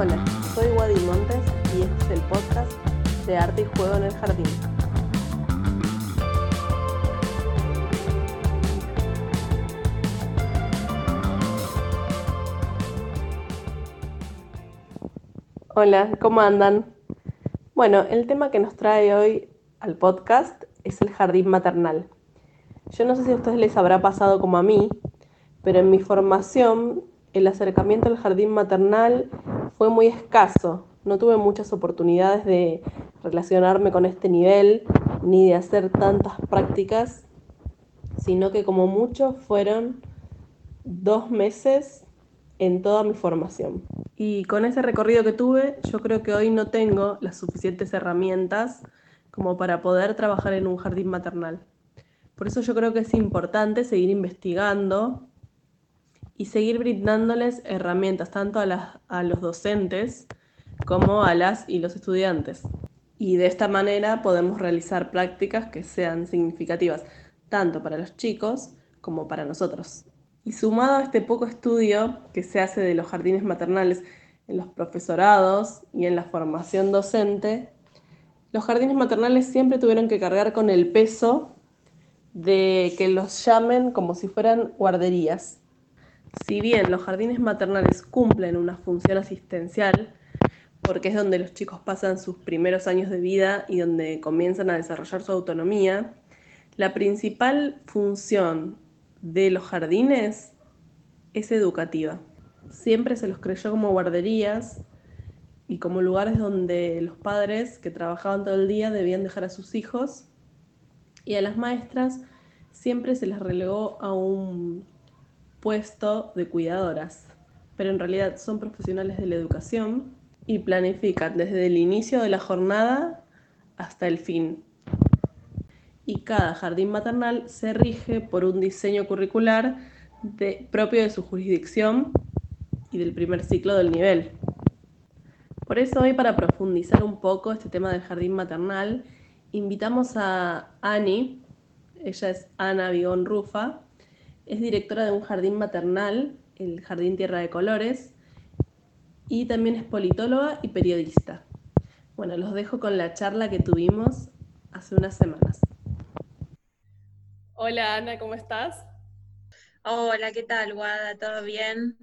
Hola, soy Wadi Montes y este es el podcast de Arte y Juego en el Jardín. Hola, ¿cómo andan? Bueno, el tema que nos trae hoy al podcast es el jardín maternal. Yo no sé si a ustedes les habrá pasado como a mí, pero en mi formación el acercamiento al jardín maternal fue muy escaso. No tuve muchas oportunidades de relacionarme con este nivel ni de hacer tantas prácticas, sino que como mucho fueron dos meses en toda mi formación. Y con ese recorrido que tuve, yo creo que hoy no tengo las suficientes herramientas como para poder trabajar en un jardín maternal. Por eso yo creo que es importante seguir investigando y seguir brindándoles herramientas tanto a, los docentes como a las y los estudiantes. Y de esta manera podemos realizar prácticas que sean significativas tanto para los chicos como para nosotros. Y sumado a este poco estudio que se hace de los jardines maternales en los profesorados y en la formación docente, los jardines maternales siempre tuvieron que cargar con el peso de que los llamen como si fueran guarderías. Si bien los jardines maternales cumplen una función asistencial, porque es donde los chicos pasan sus primeros años de vida y donde comienzan a desarrollar su autonomía, la principal función de los jardines es educativa. Siempre se los creyó como guarderías y como lugares donde los padres que trabajaban todo el día debían dejar a sus hijos y a las maestras siempre se les relegó a un puesto de cuidadoras, pero en realidad son profesionales de la educación y planifican desde el inicio de la jornada hasta el fin. Y cada jardín maternal se rige por un diseño curricular propio de su jurisdicción y del primer ciclo del nivel. Por eso hoy para profundizar un poco este tema del jardín maternal, invitamos a Ani, ella es Ana Vigón Rufa, es directora de un jardín maternal, el Jardín Tierra de Colores, y también es politóloga y periodista. Bueno, los dejo con la charla que tuvimos hace unas semanas. Hola Ana, ¿cómo estás? Hola, ¿qué tal, Guada? ¿Todo bien?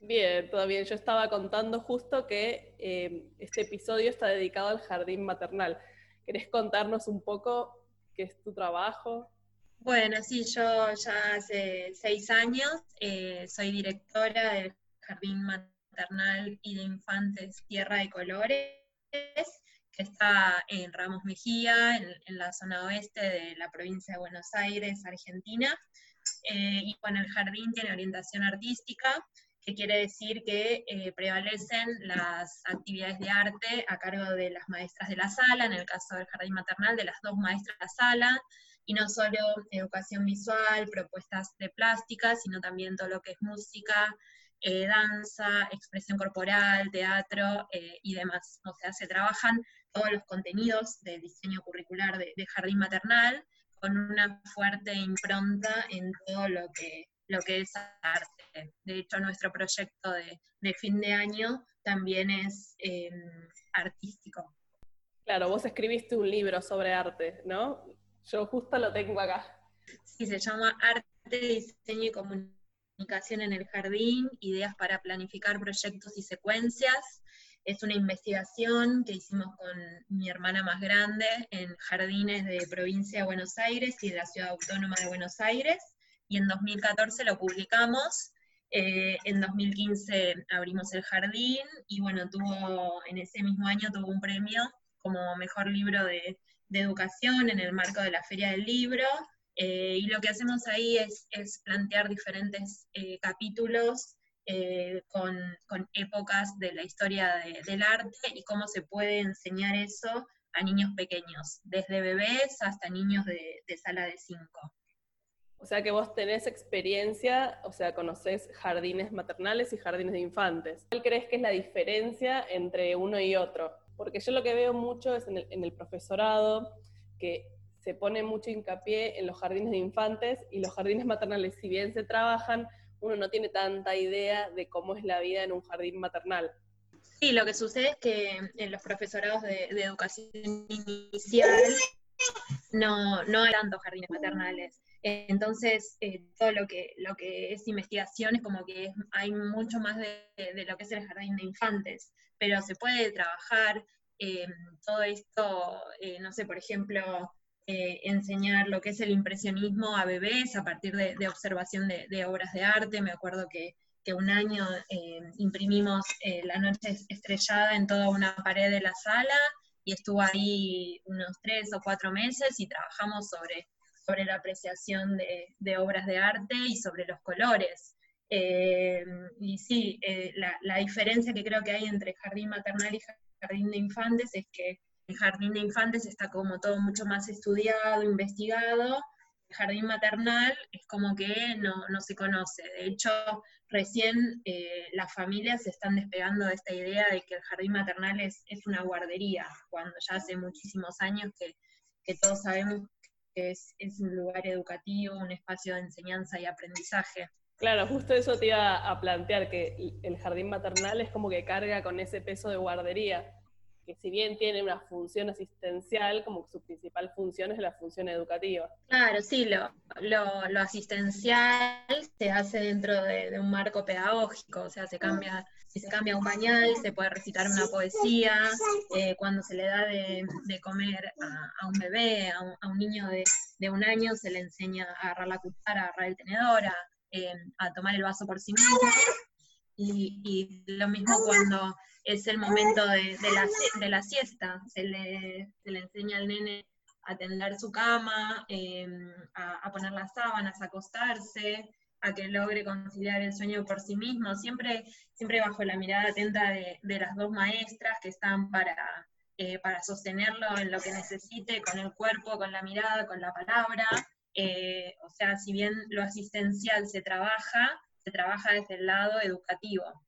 Bien, todo bien. Yo estaba contando justo que eh, este episodio está dedicado al jardín maternal. ¿Querés contarnos un poco qué es tu trabajo? Bueno, sí, yo ya hace seis años eh, soy directora del Jardín Maternal y de Infantes Tierra de Colores, que está en Ramos Mejía, en, la zona oeste de la provincia de Buenos Aires, Argentina. Eh, y bueno, el jardín tiene orientación artística, que quiere decir que eh, prevalecen las actividades de arte a cargo de las maestras de la sala, en el caso del jardín maternal, de las dos maestras de la sala, y no solo educación visual, propuestas de plástica, sino también todo lo que es música, eh, danza, expresión corporal, teatro eh, y demás. O sea, se trabajan todos los contenidos del diseño curricular de, de, jardín maternal con una fuerte impronta en todo lo que, lo que es arte. De hecho, nuestro proyecto de, fin de año también es em, artístico. Claro, vos escribiste un libro sobre arte, ¿no? Yo justo lo tengo acá. Sí, se llama Arte, Diseño y Comunicación en el Jardín, Ideas para Planificar Proyectos y Secuencias. Es una investigación que hicimos con mi hermana más grande en jardines de provincia de Buenos Aires y de la Ciudad Autónoma de Buenos Aires y en 2014 lo publicamos. Eh, en 2015 abrimos el jardín y bueno, tuvo, en ese mismo año tuvo un premio como mejor libro de, educación en el marco de la Feria del Libro. Eh, y lo que hacemos ahí es, plantear diferentes eh, capítulos con, épocas de la historia del arte y cómo se puede enseñar eso a niños pequeños, desde bebés hasta niños de, de sala de 5. O sea que vos tenés experiencia, o sea, conocés jardines maternales y jardines de infantes. ¿Cuál crees que es la diferencia entre uno y otro? Porque yo lo que veo mucho es en el, profesorado, que se pone mucho hincapié en los jardines de infantes y los jardines maternales, si bien se trabajan, uno no tiene tanta idea de cómo es la vida en un jardín maternal. Sí, lo que sucede es que en los profesorados de, educación inicial no, no hay tantos jardines maternales. Entonces, eh, todo lo que, lo que es investigación es como que hay mucho más de, lo que es el jardín de infantes, pero se puede trabajar eh, todo esto, eh, no sé, por ejemplo, enseñar lo que es el impresionismo a bebés a partir de, observación de, obras de arte. Me acuerdo que, que un año imprimimos La Noche Estrellada en toda una pared de la sala y estuvo ahí unos tres o cuatro meses y trabajamos sobre sobre la apreciación de, obras de arte y sobre los colores. Eh, y sí, eh, la, diferencia que creo que hay entre jardín maternal y jardín de infantes es que el jardín de infantes está como todo mucho más estudiado, investigado, el jardín maternal es como que no, se conoce. De hecho, recién eh, las familias se están despegando de esta idea de que el jardín maternal es, una guardería, cuando ya hace muchísimos años que, que todos sabemos es, es un lugar educativo, un espacio de enseñanza y aprendizaje. Claro, justo eso te iba a plantear, que el jardín maternal es como que carga con ese peso de guardería, que si bien tiene una función asistencial, como que su principal función es la función educativa. Claro, sí, lo, lo, asistencial se hace dentro de, un marco pedagógico, o sea, se cambia, si se cambia un pañal, se puede recitar una poesía, eh, cuando se le da de, comer a, un bebé, a un, niño de, un año, se le enseña a agarrar la cuchara, a agarrar el tenedor, a, eh, tomar el vaso por sí mismo. Y, lo mismo cuando es el momento de, la, siesta, se le, enseña al nene a tender su cama, em, a, poner las sábanas, a acostarse, a que logre conciliar el sueño por sí mismo, siempre, siempre bajo la mirada atenta de, las dos maestras que están para, eh, para sostenerlo en lo que necesite, con el cuerpo, con la mirada, con la palabra. Eh, o sea, si bien lo asistencial se trabaja, se trabaja desde el lado educativo.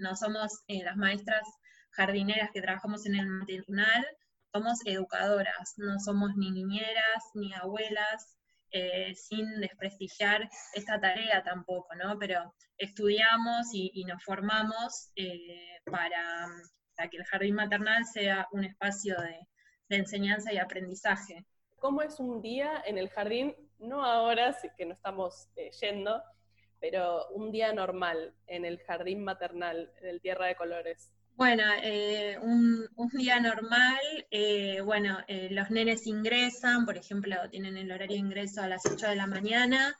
No somos eh, las maestras jardineras que trabajamos en el maternal, somos educadoras, no somos ni niñeras ni abuelas, eh, sin desprestigiar esta tarea tampoco, ¿no? Pero estudiamos y, nos formamos eh, para, que el jardín maternal sea un espacio de, enseñanza y aprendizaje. ¿Cómo es un día en el jardín? No ahora, sí que no estamos yendo, pero un día normal en el jardín maternal, en el Tierra de Colores. Bueno, eh, un, día normal, eh, bueno, eh, los nenes ingresan, por ejemplo, tienen el horario de ingreso a las 8 de la mañana,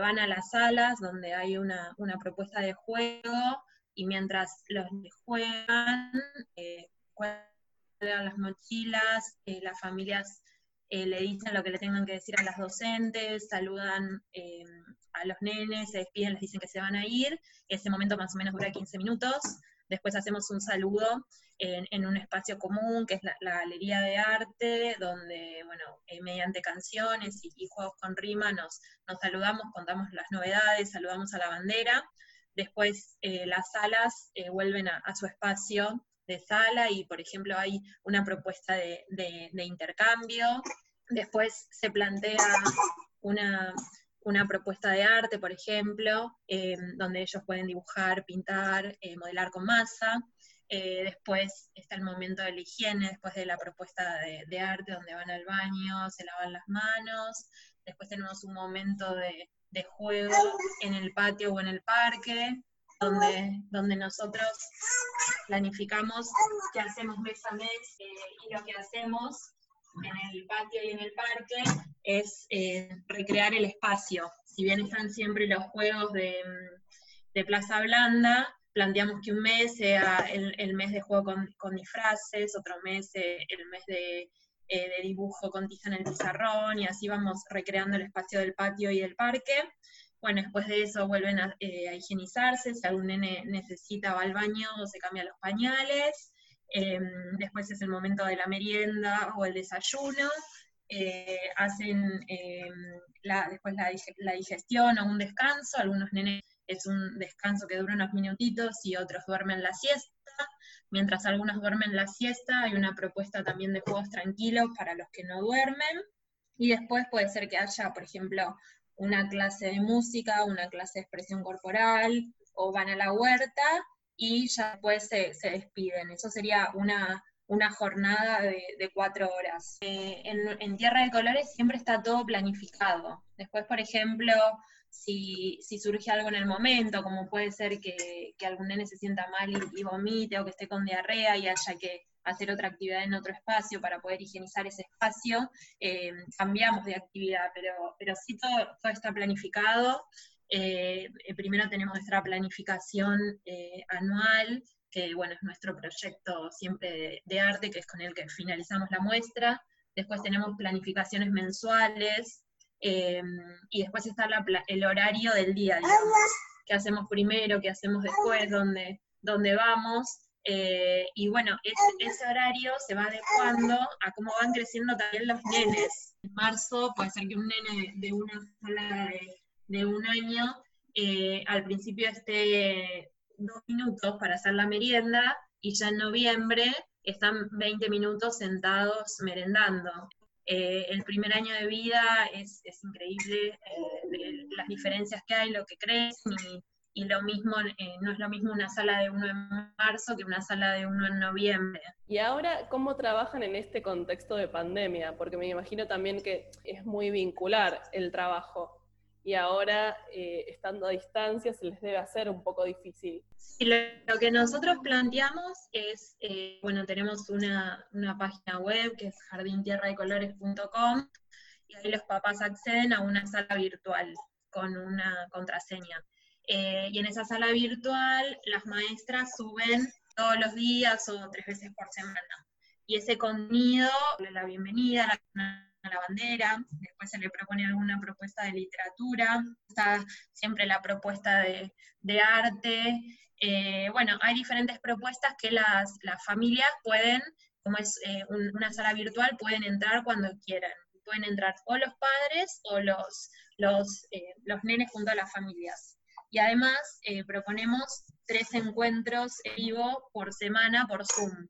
van a las salas donde hay una, propuesta de juego y mientras los juegan, juegan las mochilas, las familias le dicen lo que le tengan que decir a las docentes, saludan a los nenes, se despiden, les dicen que se van a ir, ese momento más o menos dura 15 minutos, después hacemos un saludo en, un espacio común, que es la, galería de arte, donde, bueno, eh, mediante canciones y, juegos con rima nos, saludamos, contamos las novedades, saludamos a la bandera, después eh, las salas eh, vuelven a, su espacio de sala y, por ejemplo, hay una propuesta de intercambio, después se plantea una, una propuesta de arte, por ejemplo, eh, donde ellos pueden dibujar, pintar, eh, modelar con masa. Eh, después está el momento de la higiene, después de la propuesta de, arte, donde van al baño, se lavan las manos. Después tenemos un momento de, juego en el patio o en el parque, donde, donde nosotros planificamos qué hacemos mes a mes y lo que hacemos en el patio y en el parque es eh, recrear el espacio. Si bien están siempre los juegos de, Plaza Blanda, planteamos que un mes sea el, mes de juego con, disfraces, otro mes eh, el mes de, eh, de, dibujo con tiza en el pizarrón, y así vamos recreando el espacio del patio y del parque. Bueno, después de eso vuelven a, a higienizarse, si algún nene necesita va al baño o se cambia los pañales. Em, después es el momento de la merienda o el desayuno, eh, hacen em, después la, digestión o un descanso, algunos nenes es un descanso que dura unos minutitos y otros duermen la siesta, mientras algunos duermen la siesta hay una propuesta también de juegos tranquilos para los que no duermen, y después puede ser que haya, por ejemplo, una clase de música, una clase de expresión corporal, o van a la huerta y ya después se, despiden. Eso sería una, una jornada de, cuatro horas. Eh, en, Tierra de Colores siempre está todo planificado. Después, por ejemplo, si, surge algo en el momento, como puede ser que, algún nene se sienta mal y, vomite o que esté con diarrea y haya que hacer otra actividad en otro espacio para poder higienizar ese espacio, eh, cambiamos de actividad, pero, pero sí todo, todo está planificado. Eh, primero tenemos nuestra planificación anual, que bueno, es nuestro proyecto siempre de, arte, que es con el que finalizamos la muestra. Después tenemos planificaciones mensuales y después está el horario del día, digamos, qué hacemos primero, qué hacemos después, dónde, dónde vamos. Eh, y bueno, ese horario se va adecuando a cómo van creciendo también los nenes. En marzo puede ser que un nene de una sala de, un año eh, al principio esté dos minutos para hacer la merienda y ya en noviembre están 20 minutos sentados merendando. Eh, el primer año de vida es, increíble eh, las diferencias que hay, lo que crecen y, lo mismo, eh, no es lo mismo una sala de uno en marzo que una sala de uno en noviembre. Y ahora, ¿cómo trabajan en este contexto de pandemia? Porque me imagino también que es muy vincular el trabajo y ahora, eh, estando a distancia, se les debe hacer un poco difícil. Sí, lo, que nosotros planteamos es, eh, bueno, tenemos una, página web que es jardintierradecolores.com y ahí los papás acceden a una sala virtual con una contraseña. Eh, y en esa sala virtual las maestras suben todos los días o tres veces por semana. Y ese contenido, la bienvenida, la la bandera, después se le propone alguna propuesta de literatura, está siempre la propuesta de, arte. Eh, bueno, hay diferentes propuestas que las, familias pueden, como es eh, una sala virtual, pueden entrar cuando quieran. Pueden entrar o los padres o los, los, eh, los nenes junto a las familias. Y además proponemos tres encuentros en vivo por semana por Zoom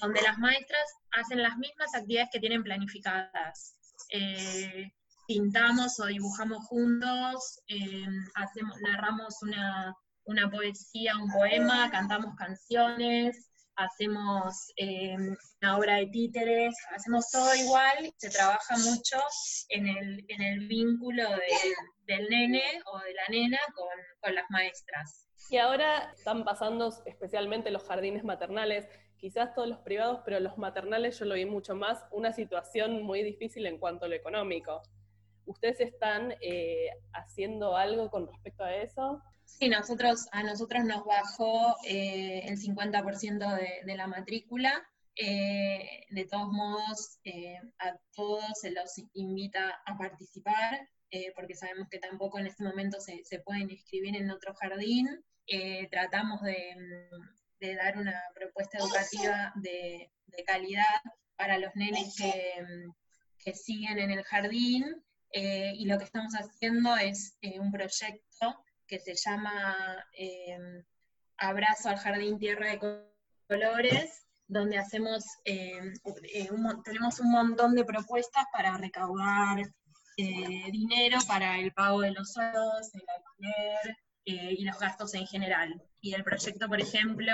donde las maestras hacen las mismas actividades que tienen planificadas. Eh, pintamos o dibujamos juntos, eh, hacemos, narramos una, poesía, un poema, cantamos canciones, hacemos eh, una obra de títeres, hacemos todo igual, se trabaja mucho en el, vínculo del nene o de la nena con, con las maestras. Y ahora están pasando especialmente los jardines maternales quizás todos los privados, pero los maternales yo lo vi mucho más, una situación muy difícil en cuanto a lo económico. ¿Ustedes están eh, haciendo algo con respecto a eso? Sí, nosotros, a nosotros nos bajó eh, el 50% de, de, la matrícula. Eh, de todos modos, a todos se los invita a participar, porque sabemos que tampoco en este momento se, se pueden inscribir en otro jardín. tratamos de, de dar una propuesta educativa de, calidad para los nenes que, siguen en el jardín. Eh, y lo que estamos haciendo es eh, un proyecto que se llama eh, Abrazo al Jardín Tierra de Colores, donde hacemos, tenemos un montón de propuestas para recaudar dinero para el pago de los sueldos, el alquiler, eh, y los gastos en general. Y el proyecto, por ejemplo,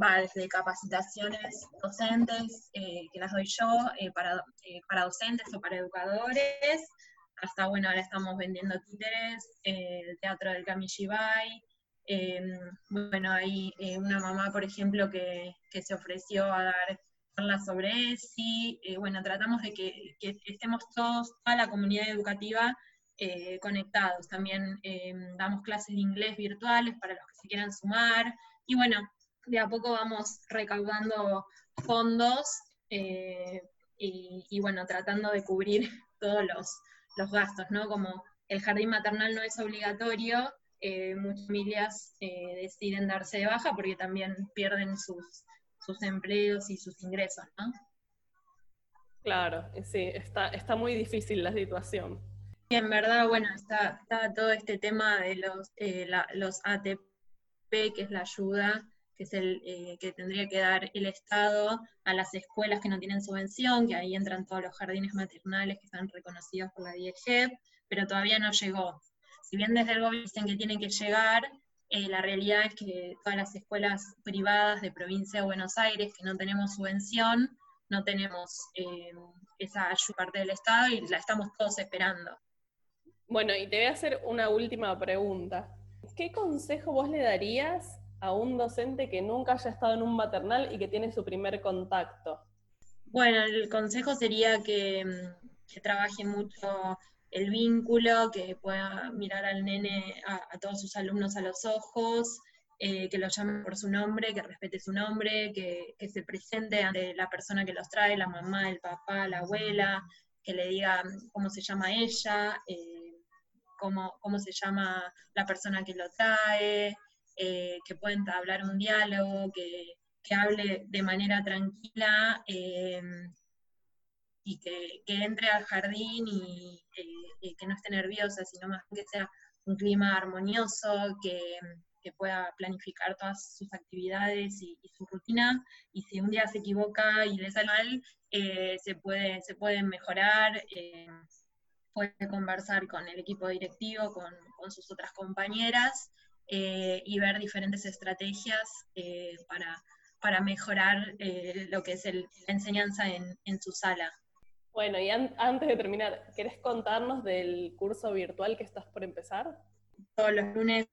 va desde capacitaciones docentes, eh, que las doy yo, eh, para, para docentes o para educadores, hasta, bueno, ahora estamos vendiendo títeres, el teatro del Kamishibai, bueno, hay una mamá, por ejemplo, que, que, se ofreció a dar charlas sobre ESI, bueno, tratamos de que, estemos todos, toda la comunidad educativa, eh, conectados. También eh, damos clases de inglés virtuales para los que se quieran sumar. Y bueno, de a poco vamos recaudando fondos eh, y, bueno, tratando de cubrir todos los, los, gastos, ¿no? Como el jardín maternal no es obligatorio, muchas familias deciden darse de baja porque también pierden sus, sus empleos y sus ingresos, ¿no? Claro, sí, está, está muy difícil la situación. Y en verdad, bueno, está, todo este tema de los, eh, los ATP, que es la ayuda que es el eh, que tendría que dar el Estado a las escuelas que no tienen subvención, que ahí entran todos los jardines maternales que están reconocidos por la DIEGEP, pero todavía no llegó. Si bien desde el gobierno dicen que tiene que llegar, eh, la realidad es que todas las escuelas privadas de provincia de Buenos Aires que no tenemos subvención, no tenemos eh, esa parte del Estado y la estamos todos esperando. Bueno, y te voy a hacer una última pregunta. ¿Qué consejo vos le darías a un docente que nunca haya estado en un maternal y que tiene su primer contacto? Bueno, el consejo sería que, mm, trabaje mucho el vínculo, que pueda mirar al nene, a, todos sus alumnos a los ojos, eh, que lo llame por su nombre, que respete su nombre, que, se presente ante la persona que los trae, la mamá, el papá, la abuela, que le diga cómo se llama ella, eh, cómo, cómo se llama la persona que lo trae, eh, que pueden hablar un diálogo, que, hable de manera tranquila eh, y que, entre al jardín y, eh, que no esté nerviosa, sino más que sea un clima armonioso, que, pueda planificar todas sus actividades y, su rutina, y si un día se equivoca y le sale mal, se, puede, se pueden mejorar, puede conversar con el equipo directivo, con, con sus otras compañeras, eh, y ver diferentes estrategias eh, para, para, mejorar eh, lo que es la enseñanza en, en, su sala. Bueno, y antes de terminar, ¿querés contarnos del curso virtual que estás por empezar? Todos los lunes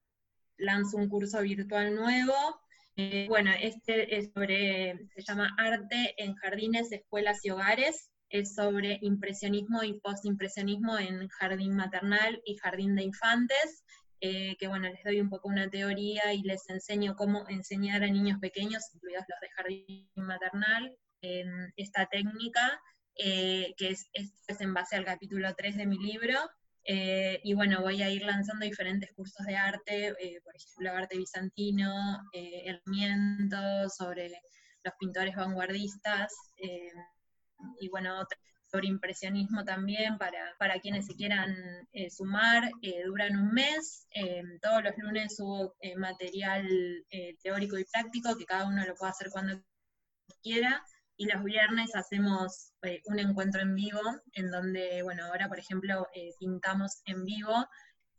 lanzo un curso virtual nuevo. bueno, este es sobre, se llama Arte en Jardines, Escuelas y Hogares. Es sobre impresionismo y postimpresionismo en jardín maternal y jardín de infantes. Eh, que bueno, les doy un poco una teoría y les enseño cómo enseñar a niños pequeños, incluidos los de jardín maternal, esta técnica, eh, que es, en base al capítulo 3 de mi libro. Eh, y bueno, voy a ir lanzando diferentes cursos de arte, por ejemplo, arte bizantino, herramientas sobre los pintores vanguardistas, y bueno, sobre impresionismo también para, para quienes se quieran eh, sumar. Eh, duran un mes, eh, todos los lunes hubo material teórico y práctico que cada uno lo puede hacer cuando quiera. Y los viernes hacemos un encuentro en vivo, en donde, bueno, ahora por ejemplo pintamos en vivo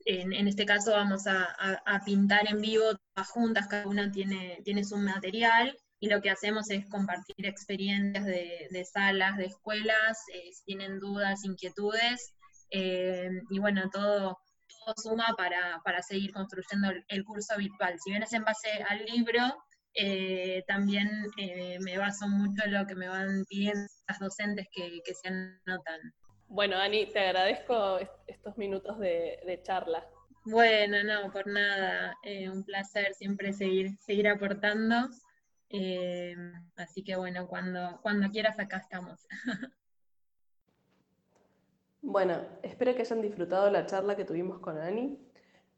en, en, este caso vamos a, a, pintar en vivo juntas, cada una tiene, tiene su material y lo que hacemos es compartir experiencias de, salas, de escuelas, eh, si tienen dudas, inquietudes, eh, y bueno, todo, todo suma para, seguir construyendo el, curso virtual. Si bien es en base al libro, eh, también me baso mucho en lo que me van pidiendo las docentes que, se anotan. Bueno, Ani, te agradezco estos minutos de, de charla. Bueno, no, por nada, un placer siempre seguir, seguir aportando. Eh, así que bueno, cuando, cuando quieras acá estamos. Bueno, espero que hayan disfrutado la charla que tuvimos con Ani.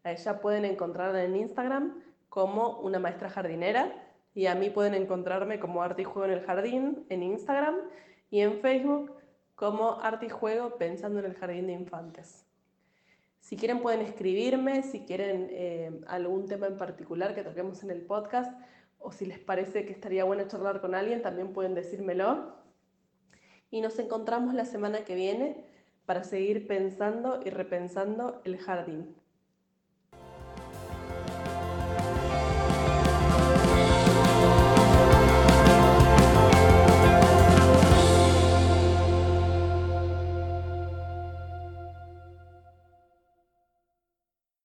A ella pueden encontrarla en Instagram como una maestra jardinera y a mí pueden encontrarme como Arte y Juego en el Jardín en Instagram y en Facebook como Arte y Juego Pensando en el Jardín de Infantes. Si quieren pueden escribirme, si quieren eh, algún tema en particular que toquemos en el podcast, o si les parece que estaría bueno charlar con alguien, también pueden decírmelo. Y nos encontramos la semana que viene para seguir pensando y repensando el jardín.